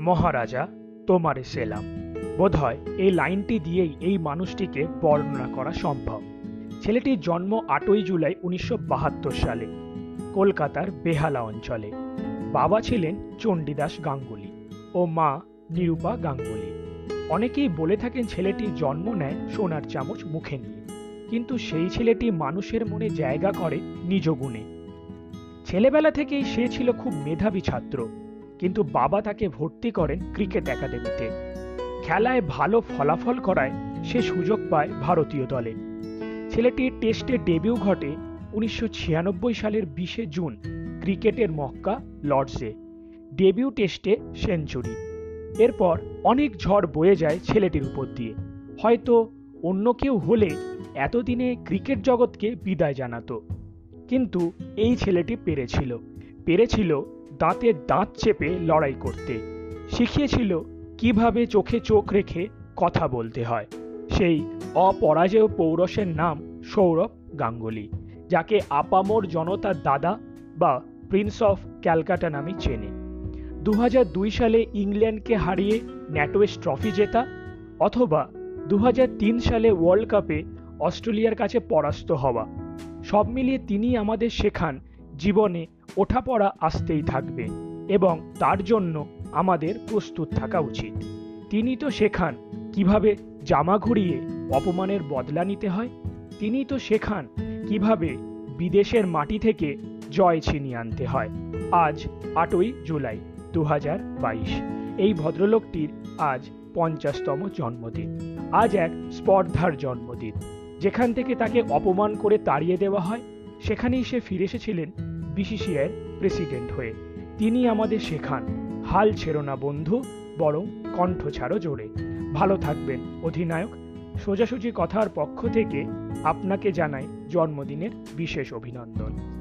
মহারাজা, তোমারে সেলাম। বোধহয় এই লাইনটি দিয়েই এই মানুষটিকে বর্ণনা করা সম্ভব। ছেলেটির জন্ম আটই জুলাই উনিশশো বাহাত্তর সালে কলকাতার বেহালা অঞ্চলে। বাবা ছিলেন চণ্ডীদাস গাঙ্গুলি ও মা নিরূপা গাঙ্গুলি। অনেকেই বলে থাকেন ছেলেটি জন্ম নেয় সোনার চামচ মুখে নিয়ে। কিন্তু সেই ছেলেটি মানুষের মনে জায়গা করে নিজ গুণে। ছেলেবেলা থেকেই সে ছিল খুব মেধাবী ছাত্র। কিন্তু বাবা তাকে ভর্তি করেন ক্রিকেট একাডেমিতে। খেলায় ভালো ফলাফল করায় সে সুযোগ পায় ভারতীয় দলে। ছেলেটির টেস্টে ডেবিউ ঘটে উনিশশো ছিয়ানব্বই সালের বিশে জুন ক্রিকেটের মক্কা লর্ডসে। ডেবিউ টেস্টে সেঞ্চুরি। এরপর অনেক ঝড় বয়ে যায় ছেলেটির উপর দিয়ে। হয়তো অন্য কেউ হলে এতদিনে ক্রিকেট জগৎকে বিদায় জানাতো। কিন্তু এই ছেলেটি পেরেছিল। পেরেছিল দাঁতে দাঁত চেপে লড়াই করতে। শিখিয়েছিল কীভাবে চোখে চোখ রেখে কথা বলতে হয়। সেই অপরাজেয় পৌরসের নাম সৌরভ গাঙ্গুলি, যাকে আপামোর জনতার দাদা বা প্রিন্স অফ ক্যালকাটা নামে চেনে। দু হাজার দুই সালে ইংল্যান্ডকে হারিয়ে ন্যাটোয়েস ট্রফি জেতা অথবা দু হাজার তিন সালে ওয়ার্ল্ড কাপে অস্ট্রেলিয়ার কাছে পরাস্ত হওয়া। সব মিলিয়ে তিনি আমাদের শেখান জীবনে ওঠাপড়া আসতেই থাকবে এবং তার জন্য আমাদের প্রস্তুত থাকা উচিত। তিনি তো শেখান কীভাবে জামা ঘুরিয়ে অপমানের বদলা নিতে হয়। তিনি তো শেখান কীভাবে বিদেশের মাটি থেকে জয় ছিনিয়ে আনতে হয়। আজ আটই জুলাই দু হাজার বাইশ। এই ভদ্রলোকটির আজ পঞ্চাশতম জন্মদিন। আজ এক স্পর্ধার জন্মদিন। যেখান থেকে তাকে অপমান করে তাড়িয়ে দেওয়া হয়, সেখানেই সে ফিরে এসেছিলেন বিসিসিআইয়ের প্রেসিডেন্ট হয়ে তিনি আমাদের শেখান, হাল ছেড়ো না বন্ধু, বরং কণ্ঠ ছাড়ো জোরে। ভালো থাকবেন, অধিনায়ক। সোজাসুজি কথার পক্ষ থেকে আপনাকে জানাই জন্মদিনের বিশেষ অভিনন্দন।